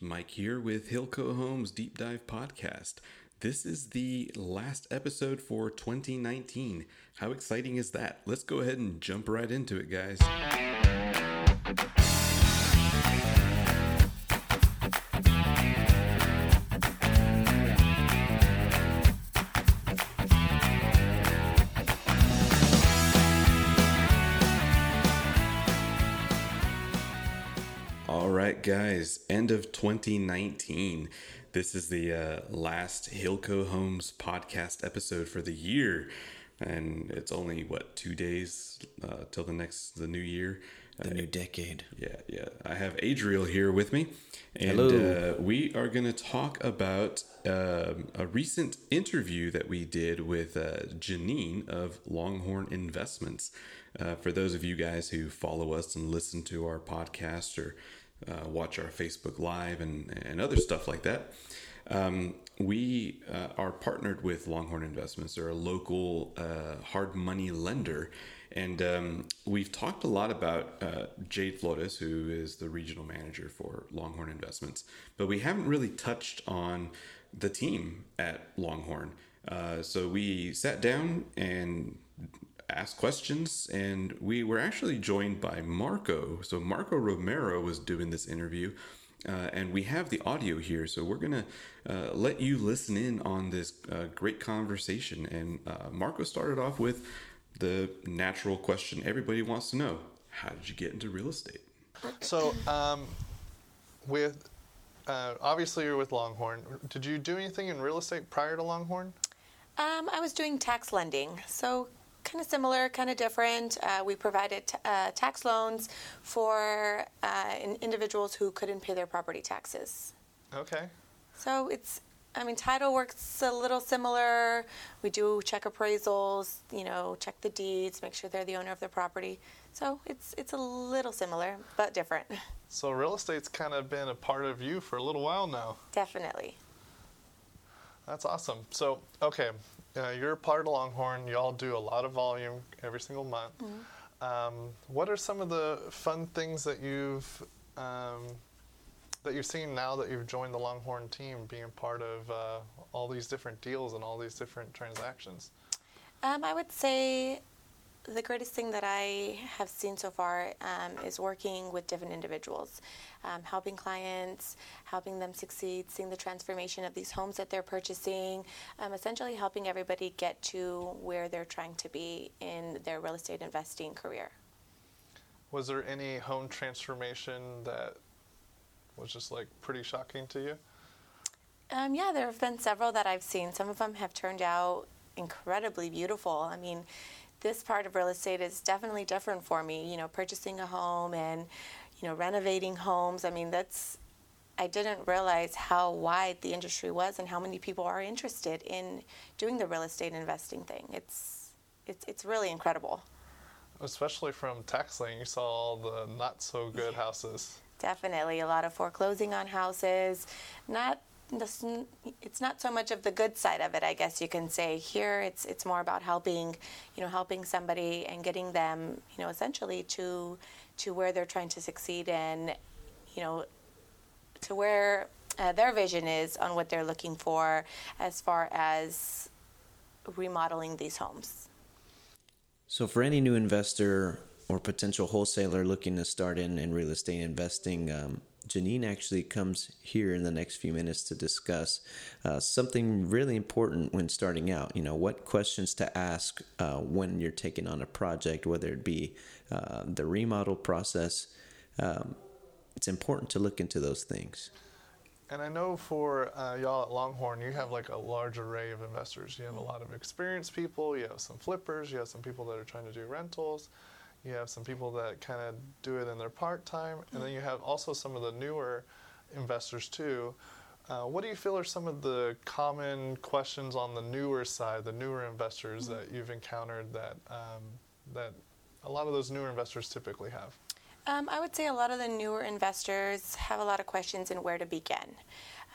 Mike here with Hilco Homes Deep Dive Podcast. This is the last episode for 2019. How exciting is that? Let's go ahead and jump right into it, guys. Guys, end of 2019. This is the uh, last Hilco Homes podcast episode for the year. And it's only, what, two days uh, till the next, the new year? The new decade. Yeah, yeah. I have Adriel here with me, and Hello. Uh, we are going to talk about um, a recent interview that we did with uh, Janine of Longhorn Investments. Uh, for those of you guys who follow us and listen to our podcast or uh, watch our Facebook Live and, and other stuff like that, um, we uh, are partnered with Longhorn Investments. They're a local uh, hard money lender. And um, we've talked a lot about uh, Jade Flores, who is the regional manager for Longhorn Investments, but we haven't really touched on the team at Longhorn. Uh, so we sat down and asked questions, and we were actually joined by Marco. So Marco Romero was doing this interview. Uh, and we have the audio here, so we're gonna uh, let you listen in on this uh, great conversation. And uh, Marco started off with the natural question everybody wants to know: How did you get into real estate? So, um, with uh, obviously you're with Longhorn. Did you do anything in real estate prior to Longhorn? Um, I was doing tax lending, so kind of similar, kind of different. Uh, we provided t- uh, tax loans for uh, in- individuals who couldn't pay their property taxes. Okay. So it's, I mean, title works a little similar. We do check appraisals, you know, check the deeds, make sure they're the owner of the property. So it's it's a little similar, but different. So real estate's kind of been a part of you for a little while now. Definitely. That's awesome. So, okay, uh, you're part of Longhorn. Y'all do a lot of volume every single month. Um, what are some of the fun things that you've um, that you've seen now that you've joined the Longhorn team, being part of uh, all these different deals and all these different transactions? Um, I would say the greatest thing that I have seen so far um, is working with different individuals, um, helping clients, helping them succeed, seeing the transformation of these homes that they're purchasing, um, essentially helping everybody get to where they're trying to be in their real estate investing career. Was there any home transformation that was just like pretty shocking to you? Um, yeah, there have been several that I've seen. Some of them have turned out incredibly beautiful. I mean, this part of real estate is definitely different for me. You know, purchasing a home and, you know, renovating homes. I mean, that's, I didn't realize how wide the industry was and how many people are interested in doing the real estate investing thing. It's, it's, it's really incredible. Especially from tax lane, you saw all the not so good houses. Definitely a lot of foreclosing on houses. Not this- it's not so much of the good side of it, I guess you can say. Here, it's it's more about helping, you know, helping somebody and getting them, you know, essentially to to where they're trying to succeed and, you know, to where uh, their vision is on what they're looking for as far as remodeling these homes. So, for any new investor or potential wholesaler looking to start in, in real estate investing, um, Janine actually comes here in the next few minutes to discuss uh, something really important when starting out. You know, what questions to ask uh, when you're taking on a project, whether it be uh, the remodel process. Um, it's important to look into those things. And I know for uh, y'all at Longhorn, you have like a large array of investors. You have a lot of experienced people, you have some flippers, you have some people that are trying to do rentals, you have some people that kind of do it in their part time, and then you have also some of the newer investors too. Uh, what do you feel are some of the common questions on the newer side, the newer investors that you've encountered that um, that a lot of those newer investors typically have? Um, I would say a lot of the newer investors have a lot of questions in where to begin.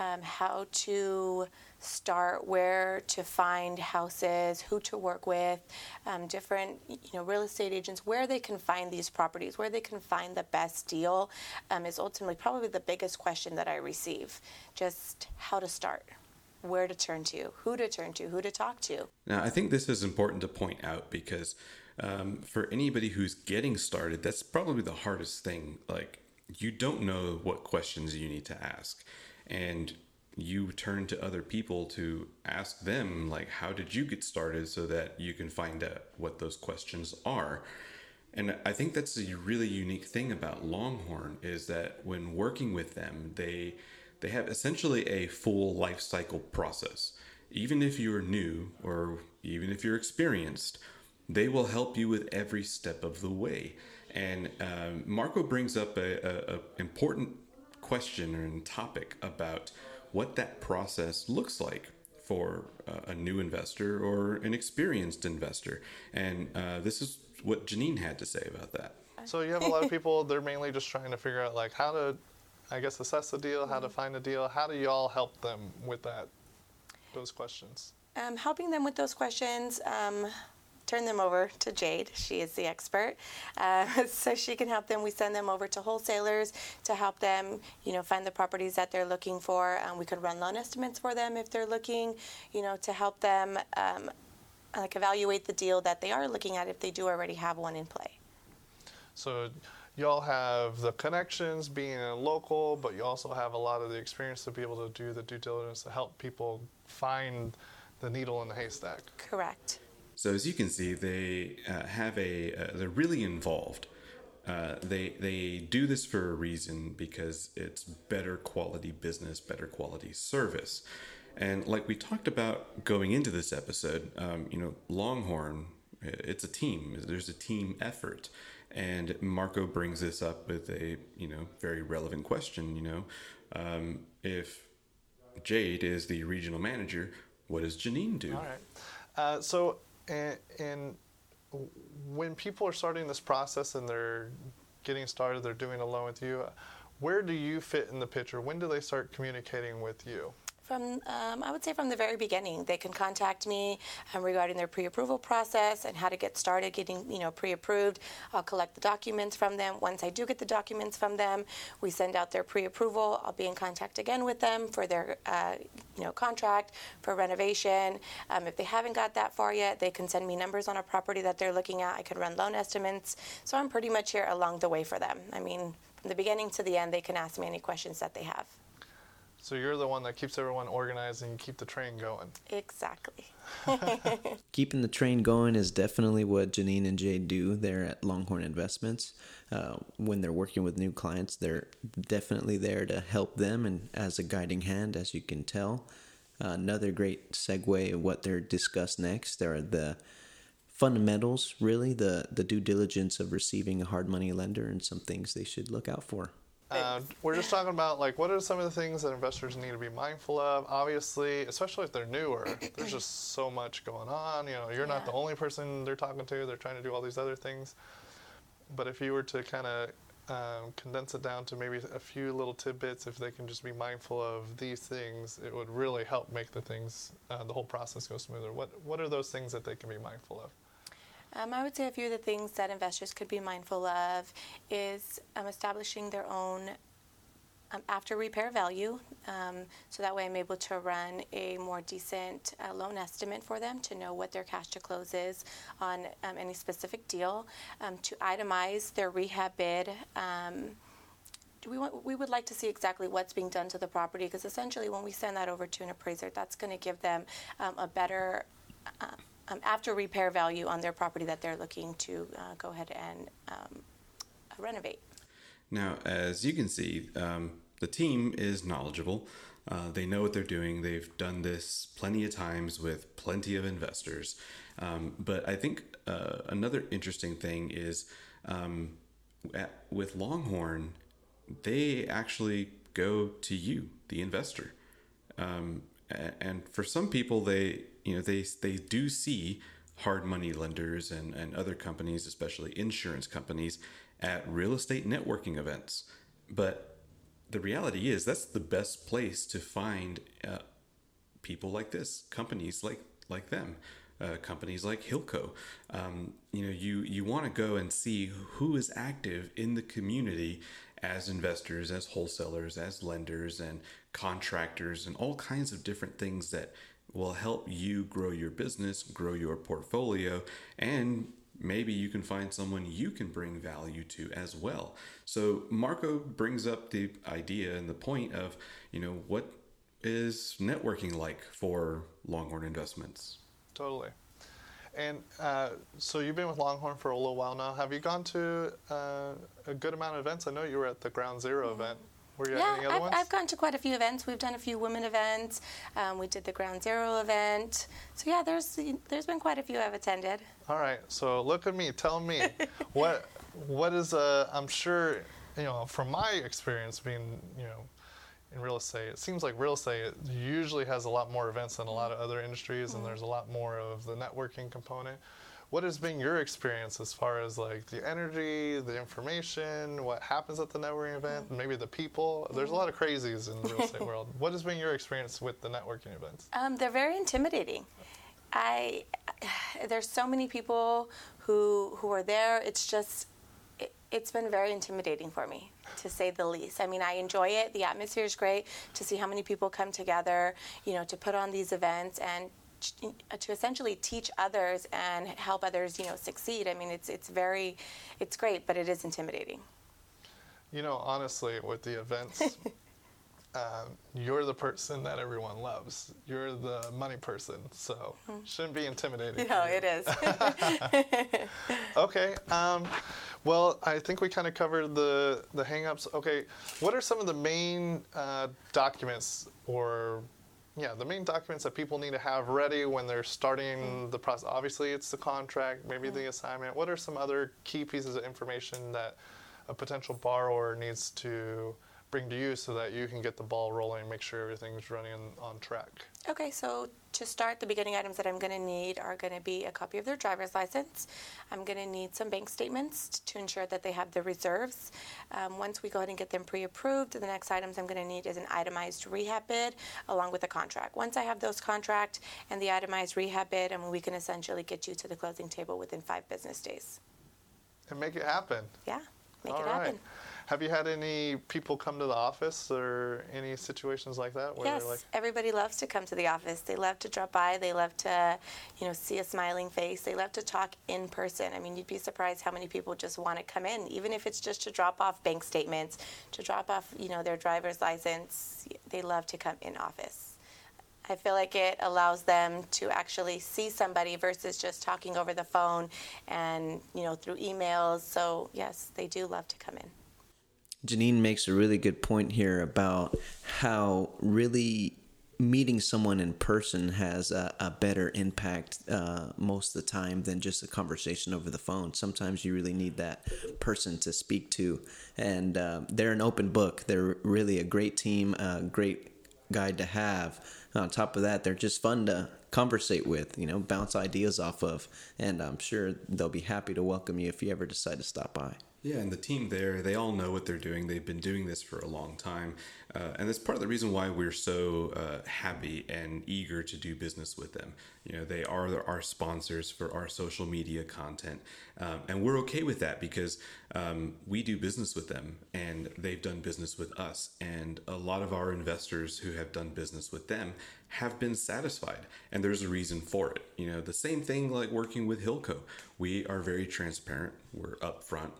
Um, how to start, where to find houses, who to work with, um, different you know real estate agents, where they can find these properties, where they can find the best deal, um, is ultimately probably the biggest question that I receive. Just how to start, where to turn to, who to turn to, who to talk to. Now, I think this is important to point out because um, for anybody who's getting started, that's probably the hardest thing. Like, you don't know what questions you need to ask. And you turn to other people to ask them, like, how did you get started so that you can find out what those questions are. And I think that's a really unique thing about Longhorn is that when working with them, they they have essentially a full life cycle process. Even if you're new or even if you're experienced, they will help you with every step of the way. And um, Marco brings up a, a, a important question and topic about what that process looks like for uh, a new investor or an experienced investor. And uh, this is what Janine had to say about that. So you have a lot of people, they're mainly just trying to figure out like how to, I guess, assess the deal, how to find a deal. How do y'all help them with that, those questions? Um, helping them with those questions, um, turn them over to Jade. She is the expert, uh, so she can help them. We send them over to wholesalers to help them, you know, find the properties that they're looking for. Um, we could run loan estimates for them if they're looking, you know, to help them um, like evaluate the deal that they are looking at if they do already have one in play. So y'all have the connections being a local, but you also have a lot of the experience to be able to do the due diligence to help people find the needle in the haystack. Correct. So as you can see, they uh, have a uh, they're really involved. Uh, they they do this for a reason because it's better quality business, better quality service, and like we talked about going into this episode, um, you know, Longhorn, it's a team. There's a team effort, and Marco brings this up with a you know very relevant question. You know, um, if Jade is the regional manager, what does Janine do? All right. Uh, so and, and when people are starting this process and they're getting started, they're doing a loan with you, where do you fit in the picture? When do they start communicating with you? From, um, I would say from the very beginning, they can contact me um, regarding their pre-approval process and how to get started getting, you know, pre-approved. I'll collect the documents from them. Once I do get the documents from them, we send out their pre-approval. I'll be in contact again with them for their, uh, you know, contract for renovation. Um, if they haven't got that far yet, they can send me numbers on a property that they're looking at. I can run loan estimates. So I'm pretty much here along the way for them. I mean, from the beginning to the end, they can ask me any questions that they have. So you're the one that keeps everyone organized and you keep the train going. Exactly. Keeping the train going is definitely what Janine and Jade do there at Longhorn Investments. Uh, when they're working with new clients, they're definitely there to help them and as a guiding hand, as you can tell. Uh, another great segue of what they're discussed next are the fundamentals, really, the, the due diligence of receiving a hard money lender and some things they should look out for. Uh, we're just talking about like what are some of the things that investors need to be mindful of. Obviously, especially if they're newer, there's just so much going on. You know, you're not the only person they're talking to. They're trying to do all these other things. But if you were to kind of um, condense it down to maybe a few little tidbits, if they can just be mindful of these things, it would really help make the things, uh, the whole process go smoother. What What are those things that they can be mindful of? Um, I would say a few of the things that investors could be mindful of is um, establishing their own um, after repair value. Um, so that way I'm able to run a more decent uh, loan estimate for them to know what their cash to close is on um, any specific deal, um, to itemize their rehab bid. Um, we want, we would like to see exactly what's being done to the property because essentially when we send that over to an appraiser, that's going to give them um, a better uh, um, after repair value on their property that they're looking to uh, go ahead and um, renovate. Now, as you can see, um, the team is knowledgeable. Uh, they know what they're doing. They've done this plenty of times with plenty of investors. Um, but I think uh, another interesting thing is um, at, with Longhorn, they actually go to you, the investor. Um, and for some people, they you know they they do see hard money lenders and, and other companies, especially insurance companies, at real estate networking events. But the reality is that's the best place to find uh, people like this, companies like like them. Uh, companies like Hilco, um, you know, you you want to go and see who is active in the community as investors, as wholesalers, as lenders, and contractors, and all kinds of different things that will help you grow your business, grow your portfolio, and maybe you can find someone you can bring value to as well. So Marco brings up the idea and the point of, you know, what is networking like for Longhorn Investments? Totally. And uh, so you've been with Longhorn for a little while now. Have you gone to uh, a good amount of events? I know you were at the Ground 0 event. Were you at Yeah, any other I've, ones? I've gone to quite a few events. We've done a few women events. Um, we did the Ground Zero event. So yeah, there's there's been quite a few I've attended. All right. So look at me. Tell me what what is uh I'm sure you know from my experience being you know in real estate, it seems like real estate usually has a lot more events than a lot of other industries, and there's a lot more of the networking component. What has been your experience as far as like the energy, the information, what happens at the networking event, maybe the people? There's a lot of crazies in the real estate world. What has been your experience with the networking events? Um, they're very intimidating. I there's so many people who who are there. It's just it, it's been very intimidating for me to say the least. I mean, I enjoy it. The atmosphere is great to see how many people come together. You know, to put on these events and to essentially teach others and help others, you know, succeed. I mean, it's it's very, it's great, but it is intimidating. You know, honestly, with the events, um, you're the person that everyone loves. You're the money person, so shouldn't be intimidating. No, it is. Okay. Um, well, I think we kind of covered the the hangups. Okay, what are some of the main uh, documents or yeah, the main documents that people need to have ready when they're starting the process? Obviously, it's the contract, maybe the mm-hmm. assignment. What are some other key pieces of information that a potential borrower needs to bring to you so that you can get the ball rolling and make sure everything's running on track? Okay, so to start, the beginning items that I'm going to need are going to be a copy of their driver's license. I'm going to need some bank statements to ensure that they have the reserves. Um, once we go ahead and get them pre approved, the next items I'm going to need is an itemized rehab bid along with a contract. Once I have those contract and the itemized rehab bid, I mean, we can essentially get you to the closing table within five business days. And make it happen. Yeah, make All it right. happen. Have you had any people come to the office or any situations like that where Yes, like, everybody loves to come to the office. They love to drop by. They love to, you know, see a smiling face. They love to talk in person. I mean, you'd be surprised how many people just want to come in, even if it's just to drop off bank statements, to drop off, you know, their driver's license. They love to come in office. I feel like it allows them to actually see somebody versus just talking over the phone and, you know, through emails. So, yes, they do love to come in. Janine makes a really good point here about how really meeting someone in person has a, a better impact uh, most of the time than just a conversation over the phone. Sometimes you really need that person to speak to, and uh, they're an open book. They're really a great team, a great guide to have. On top of that, they're just fun to conversate with, you know, bounce ideas off of, and I'm sure they'll be happy to welcome you if you ever decide to stop by. Yeah, and the team there, they all know what they're doing. They've been doing this for a long time. Uh, and that's part of the reason why we're so uh, happy and eager to do business with them. You know, they are our sponsors for our social media content. Um, and we're okay with that because um, we do business with them and they've done business with us. And a lot of our investors who have done business with them have been satisfied. And there's a reason for it. You know, the same thing like working with Hilco. We are very transparent, we're upfront.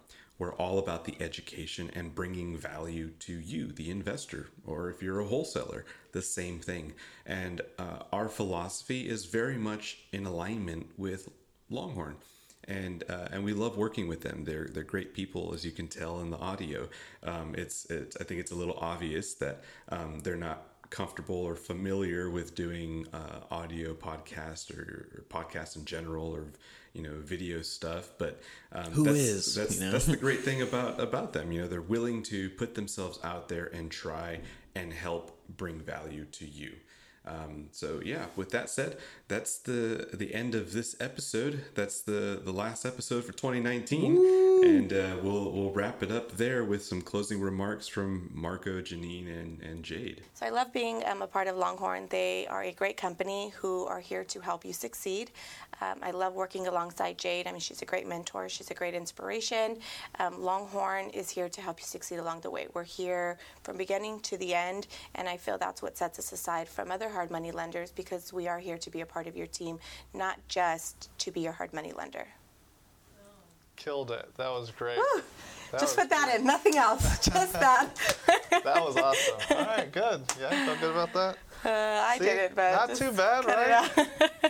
We're all about the education and bringing value to you, the investor, or if you're a wholesaler, the same thing. And uh, our philosophy is very much in alignment with Longhorn. And, uh, and we love working with them. They're, they're great people, as you can tell in the audio. Um, it's, it's, I think it's a little obvious that um, they're not comfortable or familiar with doing uh, audio podcast or, or podcast in general or you know video stuff but um, Who that's, is, that's, you know? that's the great thing about about them you know they're willing to put themselves out there and try and help bring value to you Um, so yeah, with that said, that's the the end of this episode. That's the the last episode for 2019, Woo! and uh, we'll we'll wrap it up there with some closing remarks from Marco, Janine, and and Jade. So I love being um, a part of Longhorn. They are a great company who are here to help you succeed. Um, I love working alongside Jade. I mean, she's a great mentor. She's a great inspiration. Um, Longhorn is here to help you succeed along the way. We're here from beginning to the end, and I feel that's what sets us aside from other hard money lenders because we are here to be a part of your team, not just to be your hard money lender. Killed it. That was great. That just put that great. in, nothing else. Just that. that was awesome. All right, good. Yeah, feel good about that. Uh, I See, did it, but not too bad, right?